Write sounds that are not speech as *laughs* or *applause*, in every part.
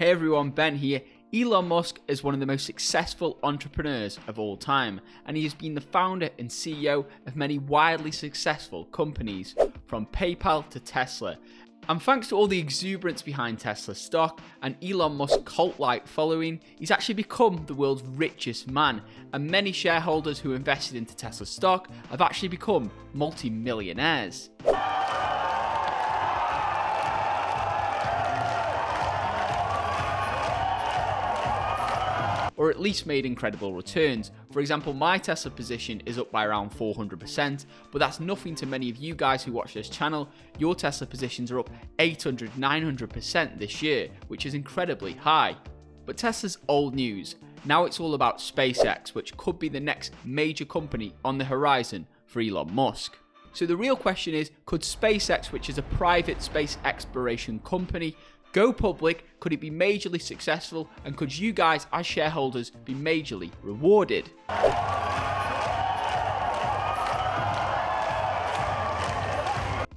Hey everyone, Ben here. Elon Musk is one of the most successful entrepreneurs of all time, and he has been the founder and CEO of many wildly successful companies, from PayPal to Tesla. And thanks to all the exuberance behind Tesla stock and Elon Musk's cult like following, he's actually become the world's richest man. And many shareholders who invested into Tesla stock have actually become multi millionaires. Or at least made incredible returns. For example, my Tesla position is up by around 400%, but that's nothing to many of you guys who watch this channel. Your Tesla positions are up 800, 900% this year, which is incredibly high. But Tesla's old news. Now it's all about SpaceX, which could be the next major company on the horizon for Elon Musk. So the real question is could SpaceX, which is a private space exploration company, go public? Could it be majorly successful? And could you guys, as shareholders, be majorly rewarded?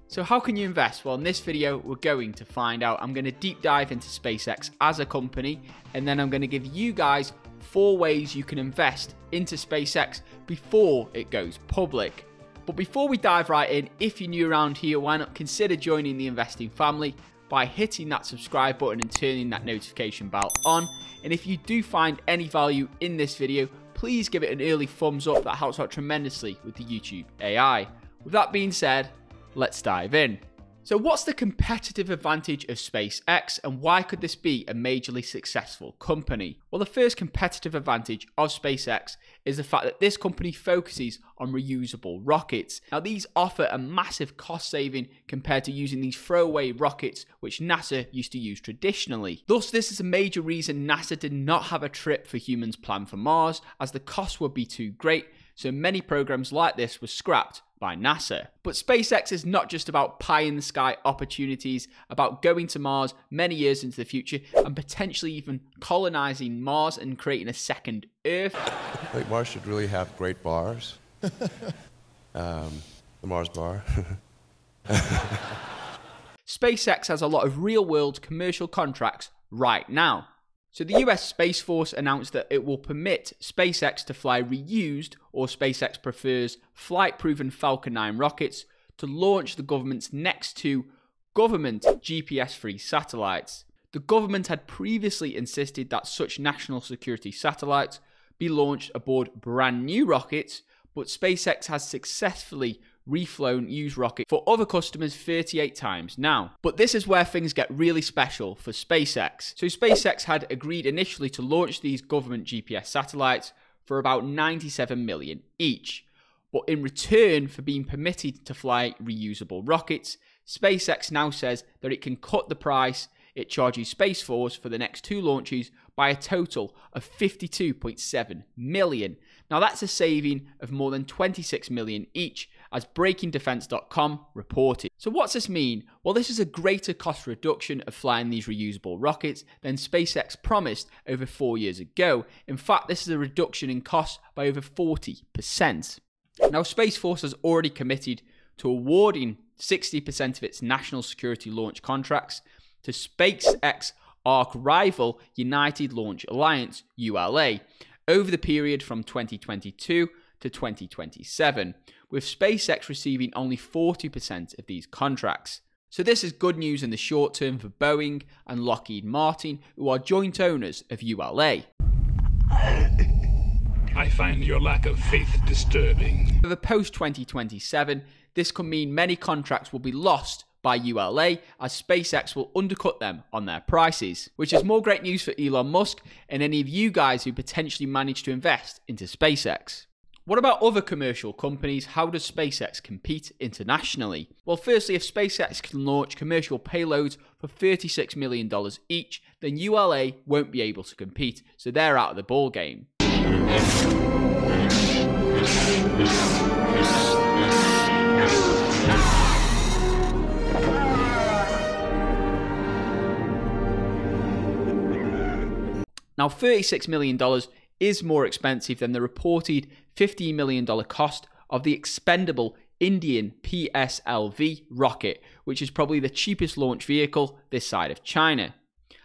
So how can you invest? Well, in this video, we're going to find out. I'm going to deep dive into SpaceX as a company, and then I'm going to give you guys four ways you can invest into SpaceX before it goes public. But before we dive right in, if you're new around here, why not consider joining the investing family? By hitting that subscribe button and turning that notification bell on. And if you do find any value in this video, please give it an early thumbs up. That helps out tremendously with the YouTube AI. With that being said, let's dive in. So, what's the competitive advantage of SpaceX and why could this be a majorly successful company? Well, the first competitive advantage of SpaceX is the fact that this company focuses on reusable rockets. Now, these offer a massive cost saving compared to using these throwaway rockets which NASA used to use traditionally. Thus, this is a major reason NASA did not have a trip for humans planned for Mars, as the cost would be too great. So, many programs like this were scrapped by NASA. But SpaceX is not just about pie in the sky opportunities, about going to Mars many years into the future and potentially even colonizing Mars and creating a second Earth. I think Mars should really have great bars. *laughs* um, the Mars bar. *laughs* SpaceX has a lot of real world commercial contracts right now. So the US Space Force announced that it will permit SpaceX to fly reused or SpaceX prefers flight-proven Falcon 9 rockets to launch the government's next two government GPS III satellites. The government had previously insisted that such national security satellites be launched aboard brand new rockets, but SpaceX has successfully reflown used rocket for other customers 38 times now. But this is where things get really special for SpaceX. So SpaceX had agreed initially to launch these government GPS satellites for about 97 million each. But in return for being permitted to fly reusable rockets, SpaceX now says that it can cut the price it charges Space Force for the next two launches by a total of 52.7 million. Now that's a saving of more than 26 million each as breakingdefense.com reported. So, what's this mean? Well, this is a greater cost reduction of flying these reusable rockets than SpaceX promised over four years ago. In fact, this is a reduction in cost by over 40%. Now, Space Force has already committed to awarding 60% of its national security launch contracts to SpaceX arch rival United Launch Alliance, ULA, over the period from 2022 to 2027, with SpaceX receiving only 40% of these contracts. So, this is good news in the short term for Boeing and Lockheed Martin, who are joint owners of ULA. I find your lack of faith disturbing. For the post 2027, this could mean many contracts will be lost by ULA as SpaceX will undercut them on their prices, which is more great news for Elon Musk and any of you guys who potentially manage to invest into SpaceX. What about other commercial companies? How does SpaceX compete internationally? Well, firstly, if SpaceX can launch commercial payloads for $36 million each, then ULA won't be able to compete, so they're out of the ball game. Now, $36 million is more expensive than the reported $15 million cost of the expendable Indian PSLV rocket, which is probably the cheapest launch vehicle this side of China.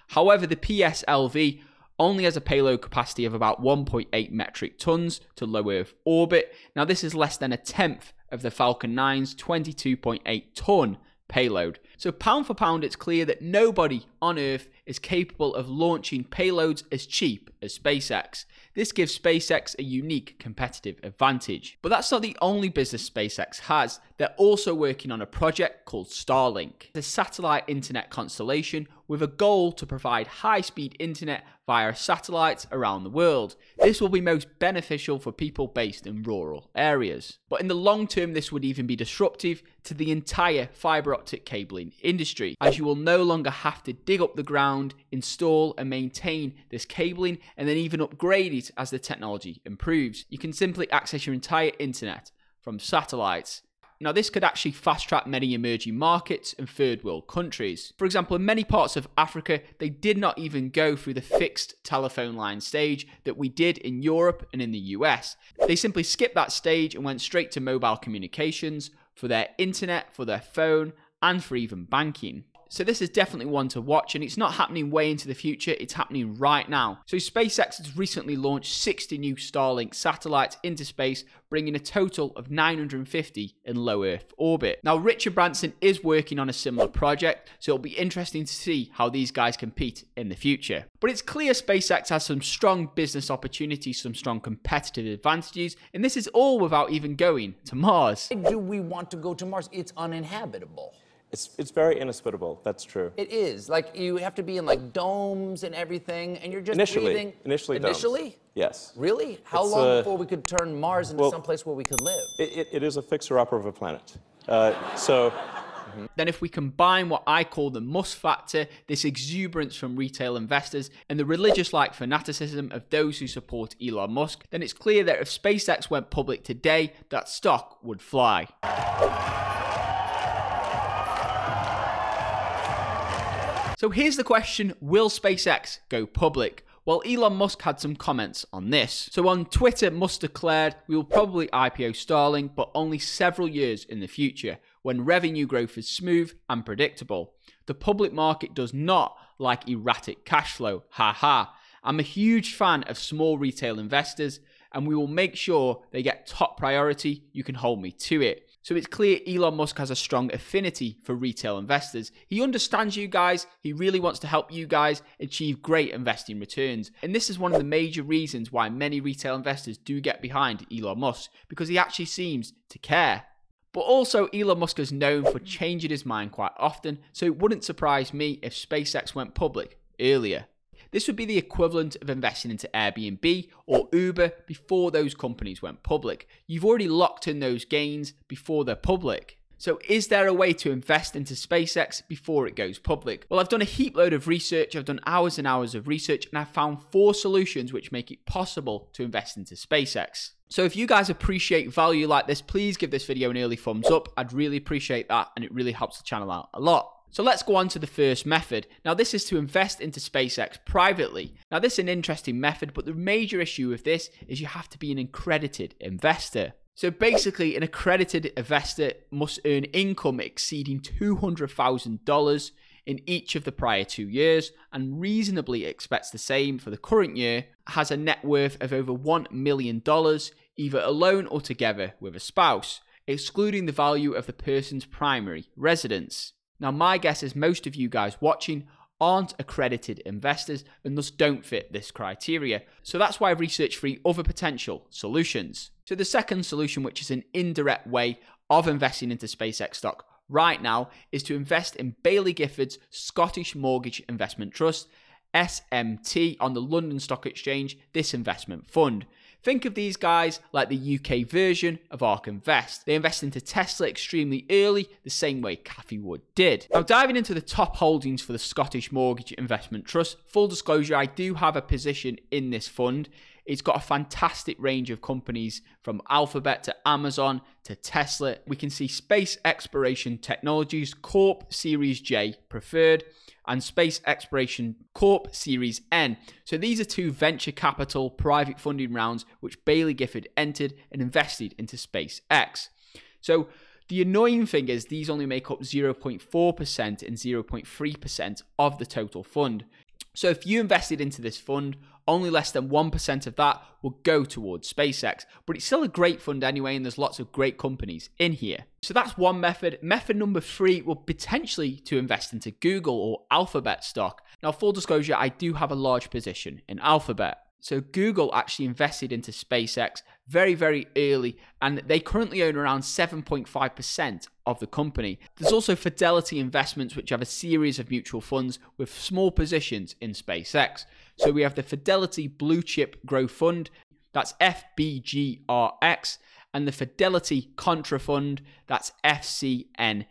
However, the PSLV only has a payload capacity of about 1.8 metric tons to low Earth orbit. Now, this is less than a tenth of the Falcon 9's 22.8 ton payload. So, pound for pound, it's clear that nobody on Earth is capable of launching payloads as cheap as SpaceX. This gives SpaceX a unique competitive advantage. But that's not the only business SpaceX has. They're also working on a project called Starlink, a satellite internet constellation with a goal to provide high speed internet via satellites around the world. This will be most beneficial for people based in rural areas. But in the long term, this would even be disruptive to the entire fiber optic cabling industry, as you will no longer have to dig up the ground, install and maintain this cabling, and then even upgrade it as the technology improves. You can simply access your entire internet from satellites now, this could actually fast track many emerging markets and third world countries. For example, in many parts of Africa, they did not even go through the fixed telephone line stage that we did in Europe and in the US. They simply skipped that stage and went straight to mobile communications for their internet, for their phone, and for even banking. So this is definitely one to watch, and it's not happening way into the future, it's happening right now. So SpaceX has recently launched 60 new Starlink satellites into space, bringing a total of 950 in low Earth orbit. Now, Richard Branson is working on a similar project, so it'll be interesting to see how these guys compete in the future. But it's clear SpaceX has some strong business opportunities, some strong competitive advantages, and this is all without even going to Mars. Do we want to go to Mars? It's uninhabitable. It's, it's very inhospitable. That's true. It is. Like you have to be in like domes and everything, and you're just Initially. breathing. Initially domes. Initially. Yes. Really? How It's, long uh, before we could turn Mars into well, someplace where we could live? It, it, it is a fixer-upper of a planet. Uh, so *laughs* Then, if we combine what I call the Musk factor, this exuberance from retail investors, and the religious like fanaticism of those who support Elon Musk, then it's clear that if SpaceX went public today, that stock would fly. So here's the question Will SpaceX go public? Well, Elon Musk had some comments on this. So on Twitter, Musk declared, We will probably IPO Starlink, but only several years in the future, when revenue growth is smooth and predictable. The public market does not like erratic cash flow. Ha ha. I'm a huge fan of small retail investors, and we will make sure they get top priority. You can hold me to it. So it's clear Elon Musk has a strong affinity for retail investors. He understands you guys, he really wants to help you guys achieve great investing returns. And this is one of the major reasons why many retail investors do get behind Elon Musk, because he actually seems to care. But also, Elon Musk is known for changing his mind quite often, so it wouldn't surprise me if SpaceX went public earlier. This would be the equivalent of investing into Airbnb or Uber before those companies went public. You've already locked in those gains before they're public. So, is there a way to invest into SpaceX before it goes public? Well, I've done a heap load of research, I've done hours and hours of research, and I've found four solutions which make it possible to invest into SpaceX. So, if you guys appreciate value like this, please give this video an early thumbs up. I'd really appreciate that, and it really helps the channel out a lot. So let's go on to the first method. Now, this is to invest into SpaceX privately. Now, this is an interesting method, but the major issue with this is you have to be an accredited investor. So basically, an accredited investor must earn income exceeding $200,000 in each of the prior two years and reasonably expects the same for the current year, has a net worth of over $1 million, either alone or together with a spouse, excluding the value of the person's primary residence. Now, my guess is most of you guys watching aren't accredited investors and thus don't fit this criteria. So that's why I've researched three other potential solutions. So the second solution, which is an indirect way of investing into SpaceX stock right now, is to invest in Baillie Gifford's Scottish Mortgage Investment Trust, SMT, on the London Stock Exchange, this investment fund. Think of these guys like the UK version of ARK Invest. They invest into Tesla extremely early, the same way Cathie Wood did. Now, diving into the top holdings for the Scottish Mortgage Investment Trust, full disclosure, I do have a position in this fund. It's got a fantastic range of companies from Alphabet to Amazon to Tesla. We can see Space Exploration Technologies Corp Series J preferred and Space Exploration Corp Series N. So these are two venture capital private funding rounds which Baillie Gifford entered and invested into SpaceX. So the annoying thing is these only make up 0.4% and 0.3% of the total fund. So if you invested into this fund, only less than 1% of that will go towards SpaceX, but it's still a great fund anyway, and there's lots of great companies in here. So that's one method. Method number three will potentially to invest into Google or Alphabet stock. Now, full disclosure, I do have a large position in Alphabet. So Google actually invested into SpaceX very, very early, and they currently own around 7.5% of the company. There's also Fidelity Investments, which have a series of mutual funds with small positions in SpaceX. So we have the Fidelity Blue Chip Growth Fund, that's FBGRX, and the Fidelity Contrafund, that's FCNTX.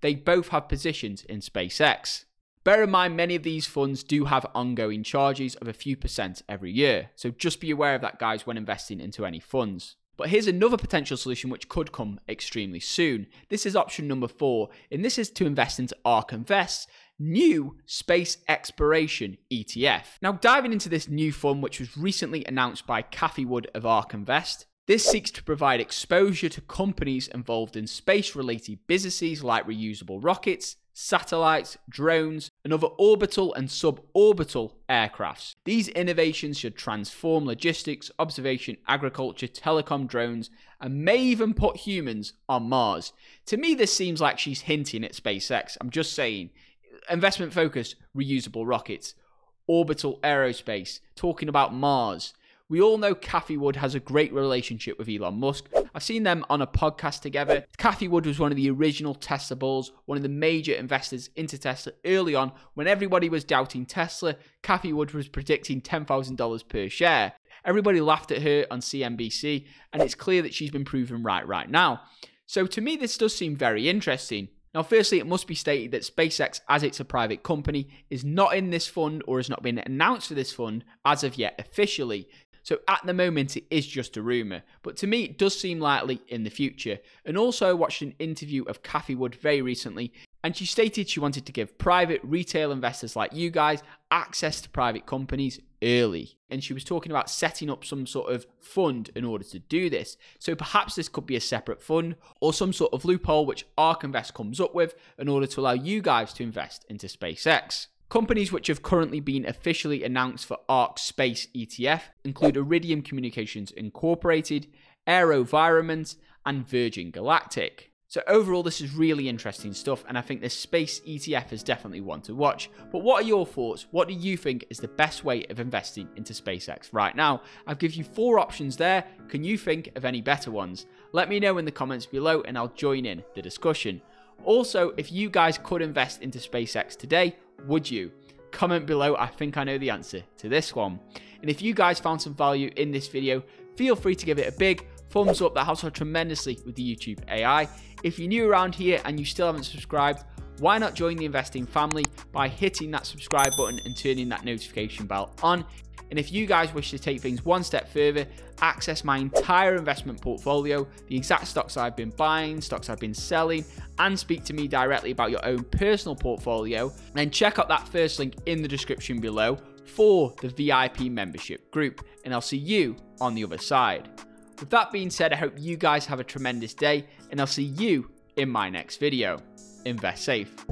They both have positions in SpaceX. Bear in mind, many of these funds do have ongoing charges of a few percent every year, so just be aware of that, guys, when investing into any funds. But here's another potential solution which could come extremely soon. This is option number four, and this is to invest into ARK Invest, new space exploration ETF. Now, diving into this new fund, which was recently announced by Cathie Wood of ARK Invest, this seeks to provide exposure to companies involved in space related businesses like reusable rockets, satellites, drones, and other orbital and suborbital aircrafts. These innovations should transform logistics, observation, agriculture, telecom drones, and may even put humans on Mars. To me, this seems like she's hinting at SpaceX. I'm just saying. Investment focused, reusable rockets, orbital aerospace, talking about Mars. We all know Cathie Wood has a great relationship with Elon Musk. I've seen them on a podcast together. Cathie Wood was one of the original Tesla bulls, one of the major investors into Tesla early on when everybody was doubting Tesla. Cathie Wood was predicting $10,000 per share. Everybody laughed at her on CNBC, and it's clear that she's been proven right right now. So to me, this does seem very interesting. Now, firstly, it must be stated that SpaceX, as it's a private company, is not in this fund or has not been announced for this fund as of yet officially. So at the moment, it is just a rumour. But to me, it does seem likely in the future. And also, I watched an interview of Cathie Wood very recently, and she stated she wanted to give private retail investors like you guys access to private companies early. And she was talking about setting up some sort of fund in order to do this. So perhaps this could be a separate fund or some sort of loophole which ARK Invest comes up with in order to allow you guys to invest into SpaceX. Companies which have currently been officially announced for ARK Space ETF include Iridium Communications Incorporated, AeroVironment, and Virgin Galactic. So overall, this is really interesting stuff, and I think this space ETF is definitely one to watch. But what are your thoughts? What do you think is the best way of investing into SpaceX right now? I've given you four options there. Can you think of any better ones? Let me know in the comments below, and I'll join in the discussion. Also, if you guys could invest into SpaceX today, would you? Comment below, I think I know the answer to this one. And if you guys found some value in this video, feel free to give it a big thumbs up, that helps out tremendously with the YouTube AI. If you're new around here and you still haven't subscribed, why not join the investing family by hitting that subscribe button and turning that notification bell on? And if you guys wish to take things one step further, access my entire investment portfolio, the exact stocks I've been buying, stocks I've been selling, and speak to me directly about your own personal portfolio, then check out that first link in the description below for the VIP membership group. And I'll see you on the other side. With that being said, I hope you guys have a tremendous day, and I'll see you in my next video. Invest safe.